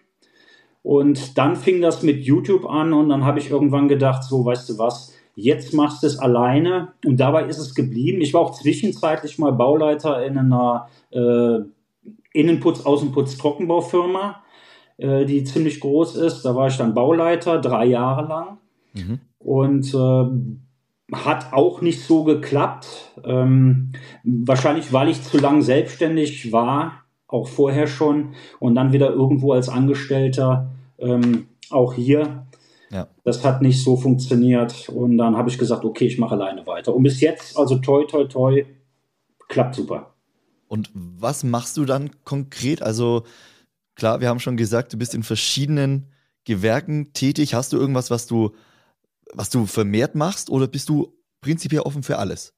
und dann fing das mit YouTube an und dann habe ich irgendwann gedacht, so, weißt du was, jetzt machst du es alleine. Und dabei ist es geblieben. Ich war auch zwischenzeitlich mal Bauleiter in einer äh, Innenputz-, Außenputz-, Trockenbaufirma, äh, die ziemlich groß ist. Da war ich dann Bauleiter, drei Jahre lang. Mhm. Und äh, hat auch nicht so geklappt. Ähm, wahrscheinlich, weil ich zu lang selbstständig war, auch vorher schon. Und dann wieder irgendwo als Angestellter ähm, auch hier. Ja. Das hat nicht so funktioniert. Und dann habe ich gesagt, okay, ich mache alleine weiter. Und bis jetzt, also toi, toi, toi, klappt super. Und was machst du dann konkret? Also klar, wir haben schon gesagt, du bist in verschiedenen Gewerken tätig. Hast du irgendwas, was du, was du vermehrt machst oder bist du prinzipiell offen für alles?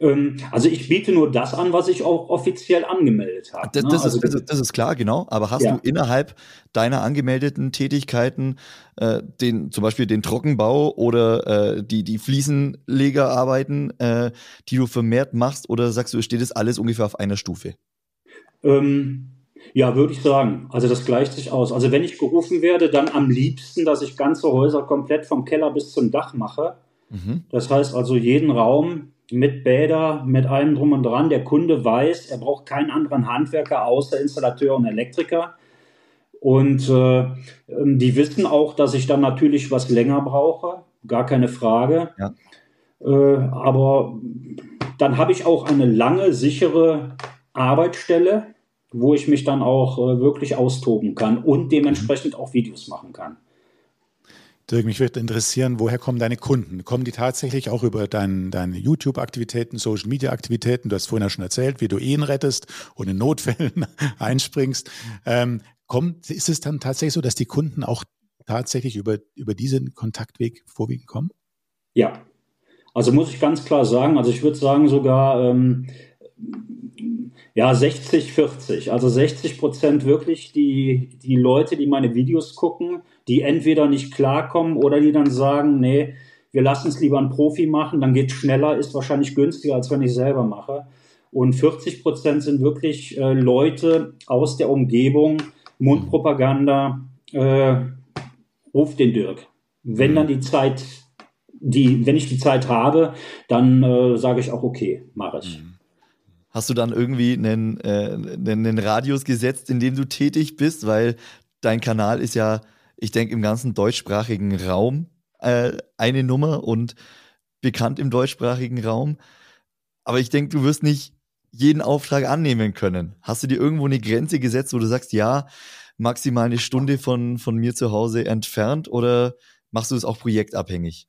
Ähm, also ich biete nur das an, was ich auch offiziell angemeldet habe. Das, ne? das, also, ist, das, ist, klar, genau. Aber hast ja. du innerhalb deiner angemeldeten Tätigkeiten äh, den, zum Beispiel den Trockenbau oder äh, die, die Fliesenlegerarbeiten, äh, die du vermehrt machst, oder sagst du, steht das alles ungefähr auf einer Stufe? Ähm, ja, würde ich sagen. Also das gleicht sich aus. Also wenn ich gerufen werde, dann am liebsten, dass ich ganze Häuser komplett vom Keller bis zum Dach mache. Mhm. Das heißt also jeden Raum mit Bäder, mit allem drum und dran. Der Kunde weiß, er braucht keinen anderen Handwerker außer Installateur und Elektriker. Und äh, ähm, die wissen auch, dass ich dann natürlich was länger brauche, gar keine Frage. Ja. Äh, aber dann habe ich auch eine lange, sichere Arbeitsstelle, wo ich mich dann auch äh, wirklich austoben kann und dementsprechend auch Videos machen kann. Dirk, mich würde interessieren, woher kommen deine Kunden? Kommen die tatsächlich auch über dein, deine YouTube-Aktivitäten, Social-Media-Aktivitäten? Du hast vorhin ja schon erzählt, wie du Ehen rettest und in Notfällen einspringst. Ähm, kommt, ist es dann tatsächlich so, dass die Kunden auch tatsächlich über, über diesen Kontaktweg vorwiegend kommen? Ja, also muss ich ganz klar sagen, also ich würde sagen sogar ähm, ja 60, 40. Also 60 Prozent wirklich die, die Leute, die meine Videos gucken, die entweder nicht klarkommen oder die dann sagen, nee, wir lassen es lieber einen Profi machen, dann geht schneller, ist wahrscheinlich günstiger, als wenn ich selber mache. Und 40 Prozent sind wirklich äh, Leute aus der Umgebung, Mundpropaganda, äh, ruf den Dirk. Wenn dann die Zeit, die, wenn ich die Zeit habe, dann äh, sage ich auch, okay, mache ich. Mhm. Hast du dann irgendwie einen, äh, einen Radius gesetzt, in dem du tätig bist? Weil dein Kanal ist ja ich denke, im ganzen deutschsprachigen Raum äh, eine Nummer und bekannt im deutschsprachigen Raum. Aber ich denke, du wirst nicht jeden Auftrag annehmen können. Hast du dir irgendwo eine Grenze gesetzt, wo du sagst, ja, maximal eine Stunde von, von mir zu Hause entfernt oder machst du es auch projektabhängig?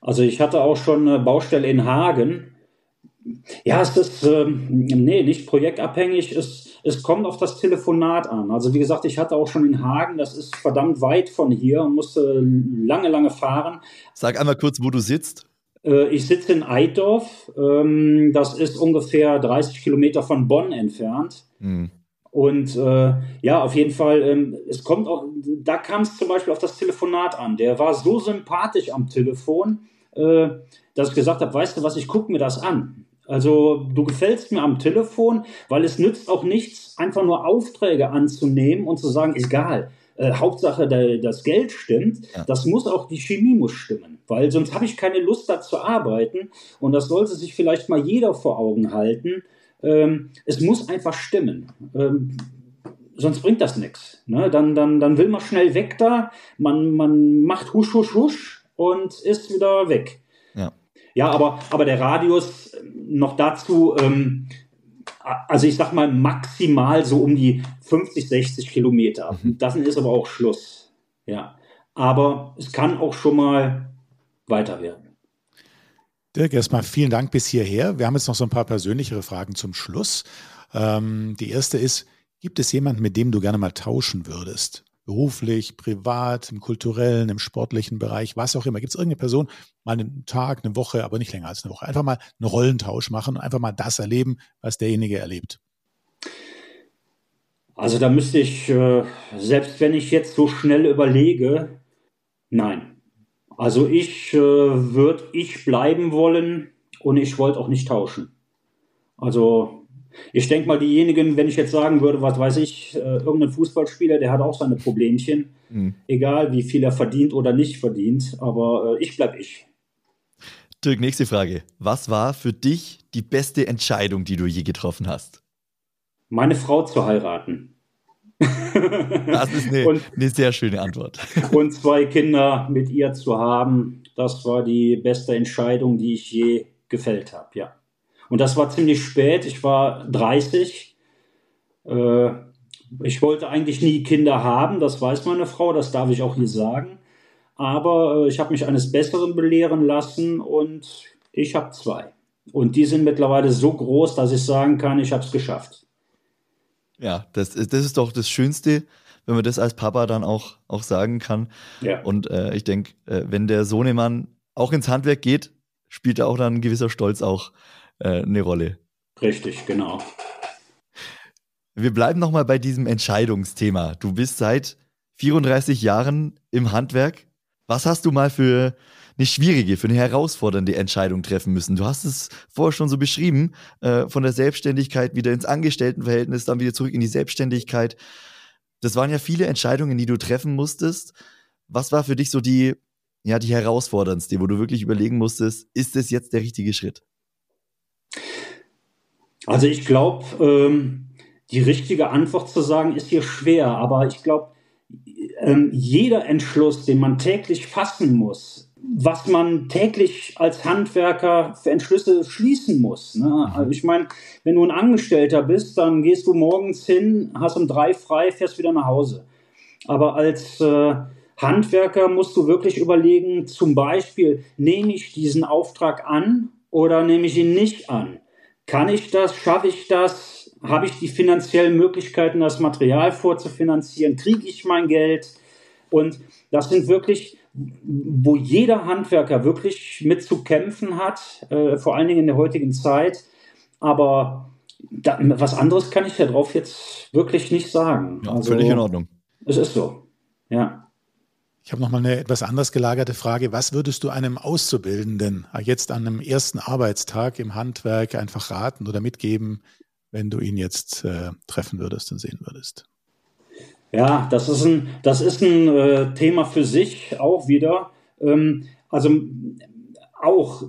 Also ich hatte auch schon eine Baustelle in Hagen. Ja, es ist, ähm, nee, nicht projektabhängig. Es, es kommt auf das Telefonat an. Also wie gesagt, ich hatte auch schon in Hagen, das ist verdammt weit von hier und musste lange, lange fahren. Sag einmal kurz, wo du sitzt. Äh, ich sitze in Eidorf. Ähm, das ist ungefähr 30 Kilometer von Bonn entfernt. Hm. Und äh, ja, auf jeden Fall, ähm, es kommt auch, da kam es zum Beispiel auf das Telefonat an. Der war so sympathisch am Telefon, äh, dass ich gesagt habe, weißt du was, ich gucke mir das an. Also du gefällst mir am Telefon, weil es nützt auch nichts, einfach nur Aufträge anzunehmen und zu sagen, egal, äh, Hauptsache der, das Geld stimmt. Ja. Das muss auch, die Chemie muss stimmen, weil sonst habe ich keine Lust da zu arbeiten. Und das sollte sich vielleicht mal jeder vor Augen halten. Ähm, es muss einfach stimmen. Ähm, sonst bringt das nichts. Ne? Dann, dann, dann will man schnell weg da, man, man macht husch, husch, husch und ist wieder weg. Ja, ja aber, aber der Radius noch dazu, ähm, also ich sag mal maximal so um die 50, 60 Kilometer. Mhm. Das ist aber auch Schluss. Ja. Aber es kann auch schon mal weiter werden. Dirk, erstmal vielen Dank bis hierher. Wir haben jetzt noch so ein paar persönlichere Fragen zum Schluss. Ähm, die erste ist, gibt es jemanden, mit dem du gerne mal tauschen würdest? Beruflich, privat, im kulturellen, im sportlichen Bereich, was auch immer. Gibt es irgendeine Person, mal einen Tag, eine Woche, aber nicht länger als eine Woche, einfach mal einen Rollentausch machen und einfach mal das erleben, was derjenige erlebt? Also da müsste ich, äh, selbst wenn ich jetzt so schnell überlege, nein. Also ich äh, würde ich bleiben wollen und ich wollte auch nicht tauschen. Also ich denke mal, diejenigen, wenn ich jetzt sagen würde, was weiß ich, äh, irgendein Fußballspieler, der hat auch seine Problemchen, mhm. egal wie viel er verdient oder nicht verdient, aber äh, ich bleibe ich. Dirk, nächste Frage. Was war für dich die beste Entscheidung, die du je getroffen hast? Meine Frau zu heiraten. Das ist eine, und, eine, sehr schöne Antwort. Und zwei Kinder mit ihr zu haben, das war die beste Entscheidung, die ich je gefällt habe, ja. Und das war ziemlich spät, ich war 30. Äh, ich wollte eigentlich nie Kinder haben, das weiß meine Frau, das darf ich auch hier sagen. Aber äh, ich habe mich eines Besseren belehren lassen und ich habe zwei. Und die sind mittlerweile so groß, dass ich sagen kann, ich habe es geschafft. Ja, das, das ist doch das Schönste, wenn man das als Papa dann auch, auch sagen kann. Ja. Und äh, ich denke, äh, wenn der Sohnemann auch ins Handwerk geht, spielt da auch dann ein gewisser Stolz auch äh, eine Rolle. Richtig, genau. Wir bleiben nochmal bei diesem Entscheidungsthema. Du bist seit 34 Jahren im Handwerk. Was hast du mal für eine schwierige, für eine herausfordernde Entscheidung treffen müssen. Du hast es vorher schon so beschrieben, äh, von der Selbstständigkeit wieder ins Angestelltenverhältnis, dann wieder zurück in die Selbstständigkeit. Das waren ja viele Entscheidungen, die du treffen musstest. Was war für dich so die, ja, die herausforderndste, wo du wirklich überlegen musstest, ist es jetzt der richtige Schritt? Also ich glaube, ähm, die richtige Antwort zu sagen, ist hier schwer, aber ich glaube, ähm, jeder Entschluss, den man täglich fassen muss, was man täglich als Handwerker für Entschlüsse schließen muss. Ne? Mhm. Also ich meine, wenn du ein Angestellter bist, dann gehst du morgens hin, hast um drei frei, fährst wieder nach Hause. Aber als äh, Handwerker musst du wirklich überlegen, zum Beispiel, nehme ich diesen Auftrag an oder nehme ich ihn nicht an? Kann ich das? Schaffe ich das? Habe ich die finanziellen Möglichkeiten, das Material vorzufinanzieren? Kriege ich mein Geld? Und das sind wirklich wo jeder Handwerker wirklich mit zu kämpfen hat, äh, vor allen Dingen in der heutigen Zeit. Aber da, was anderes kann ich darauf jetzt wirklich nicht sagen. Ja, also, völlig in Ordnung. Es ist so, ja. Ich habe noch mal eine etwas anders gelagerte Frage. Was würdest du einem Auszubildenden jetzt an einem ersten Arbeitstag im Handwerk einfach raten oder mitgeben, wenn du ihn jetzt äh, treffen würdest und sehen würdest? Ja, das ist ein, das ist ein äh, Thema für sich auch wieder. Ähm, also auch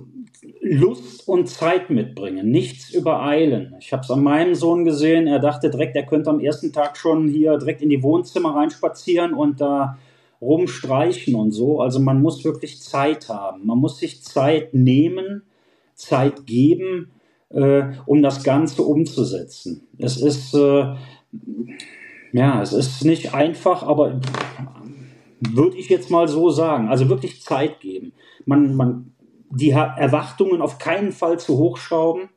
Lust und Zeit mitbringen, nichts übereilen. Ich habe es an meinem Sohn gesehen, er dachte direkt, er könnte am ersten Tag schon hier direkt in die Wohnzimmer reinspazieren und da rumstreichen und so. Also man muss wirklich Zeit haben. Man muss sich Zeit nehmen, Zeit geben, äh, um das Ganze umzusetzen. Es ist äh, ja, es ist nicht einfach, aber würde ich jetzt mal so sagen. Also wirklich Zeit geben. Man, man die Erwartungen auf keinen Fall zu hochschrauben,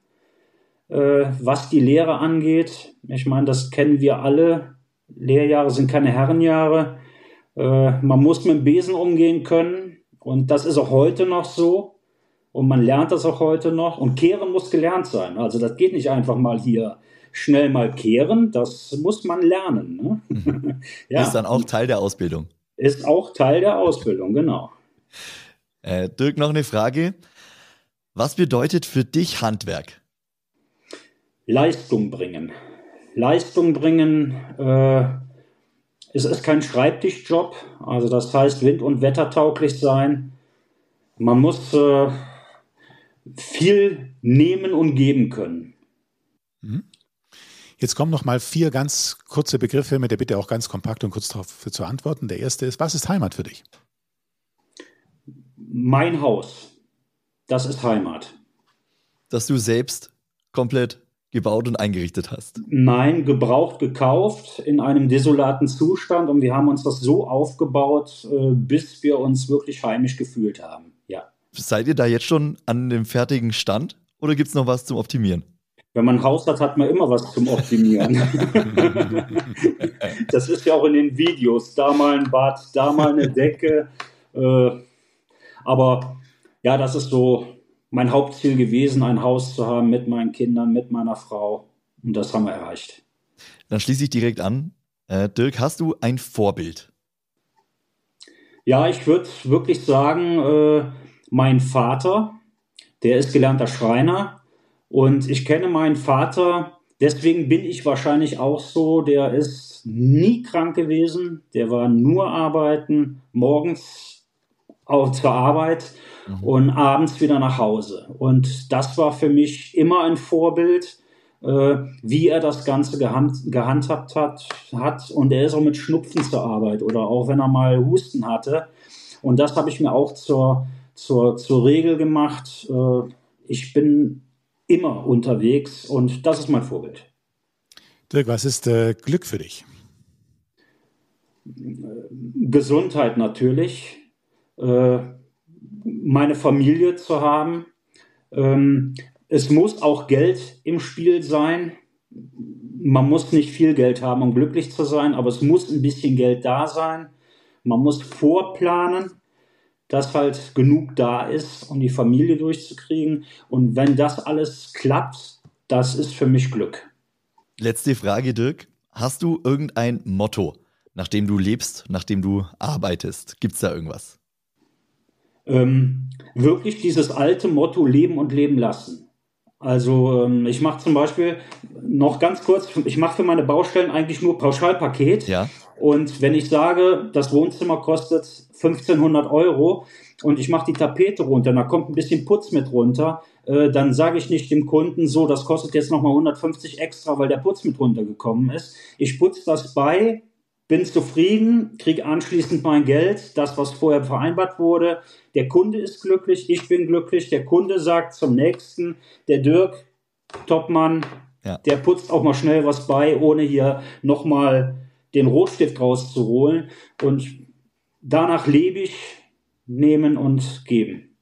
äh, was die Lehre angeht. Ich meine, das kennen wir alle. Lehrjahre sind keine Herrenjahre. Äh, man muss mit dem Besen umgehen können. Und das ist auch heute noch so. Und man lernt das auch heute noch. Und kehren muss gelernt sein. Also das geht nicht einfach mal hier schnell mal kehren. Das muss man lernen. Ne? Ja. Ist dann auch Teil der Ausbildung. Ist auch Teil der Ausbildung, genau. Äh, Dirk, noch eine Frage. Was bedeutet für dich Handwerk? Leistung bringen. Leistung bringen. Äh, es ist kein Schreibtischjob, also das heißt wind- und wettertauglich sein. Man muss äh, viel nehmen und geben können. Mhm. Jetzt kommen noch mal vier ganz kurze Begriffe mit der Bitte auch ganz kompakt und kurz darauf zu antworten. Der erste ist, was ist Heimat für dich? Mein Haus. Das ist Heimat. Dass du selbst komplett gebaut und eingerichtet hast? Nein, gebraucht gekauft in einem desolaten Zustand und wir haben uns das so aufgebaut, äh, bis wir uns wirklich heimisch gefühlt haben. Ja. Seid ihr da jetzt schon an dem fertigen Stand oder gibt es noch was zum Optimieren? Wenn man ein Haus hat, hat man immer was zum Optimieren. das ist ja auch in den Videos. Da mal ein Bad, da mal eine Decke. Äh, aber ja, das ist so mein Hauptziel gewesen, ein Haus zu haben mit meinen Kindern, mit meiner Frau. Und das haben wir erreicht. Dann schließe ich direkt an. Äh, Dirk, hast du ein Vorbild? Ja, ich würde wirklich sagen, äh, mein Vater, der ist gelernter Schreiner und ich kenne meinen Vater, deswegen bin ich wahrscheinlich auch so, der ist nie krank gewesen, der war nur arbeiten, morgens auch zur Arbeit mhm. und abends wieder nach Hause. Und das war für mich immer ein Vorbild, äh, wie er das Ganze gehand, gehandhabt hat, hat. Und er ist auch mit Schnupfen zur Arbeit oder auch wenn er mal Husten hatte. Und das habe ich mir auch zur, zur, zur Regel gemacht. Äh, ich bin immer unterwegs und das ist mein Vorbild. Dirk, was ist äh, Glück für dich? Gesundheit natürlich. Äh, meine Familie zu haben. Ähm, es muss auch Geld im Spiel sein. Man muss nicht viel Geld haben, um glücklich zu sein, aber es muss ein bisschen Geld da sein. Man muss vorplanen, dass halt genug da ist, um die Familie durchzukriegen. Und wenn das alles klappt, das ist für mich Glück. Letzte Frage, Dirk. Hast du irgendein Motto, nach dem du lebst, nach dem du arbeitest? Gibt es da irgendwas? Ähm, wirklich dieses alte Motto leben und leben lassen. Also ähm, ich mache zum Beispiel noch ganz kurz, ich mache für meine Baustellen eigentlich nur Pauschalpaket. Ja. Und wenn ich sage, das Wohnzimmer kostet 1500 Euro und ich mache die Tapete runter, da kommt ein bisschen Putz mit runter, äh, dann sage ich nicht dem Kunden so, das kostet jetzt nochmal 150 extra, weil der Putz mit runtergekommen ist. Ich putze das bei, bin zufrieden, kriege anschließend mein Geld, das, was vorher vereinbart wurde. Der Kunde ist glücklich, ich bin glücklich. Der Kunde sagt zum nächsten, der Dirk, Topmann, ja. der putzt auch mal schnell was bei, ohne hier nochmal den Rotstift rauszuholen. Und danach lebe ich, nehmen und geben.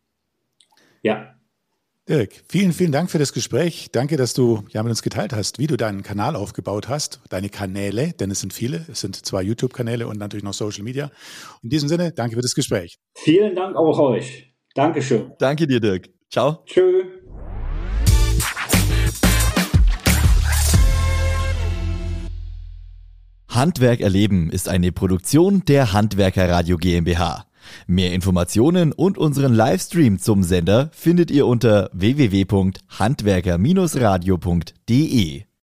Dirk, vielen, vielen Dank für das Gespräch. Danke, dass du ja mit uns geteilt hast, wie du deinen Kanal aufgebaut hast, deine Kanäle, denn es sind viele. Es sind zwei YouTube-Kanäle und natürlich noch Social Media. In diesem Sinne, danke für das Gespräch. Vielen Dank auch euch. Dankeschön. Danke dir, Dirk. Ciao. Tschö. Handwerk erleben ist eine Produktion der Handwerker Radio GmbH. Mehr Informationen und unseren Livestream zum Sender findet ihr unter www.handwerker-radio.de.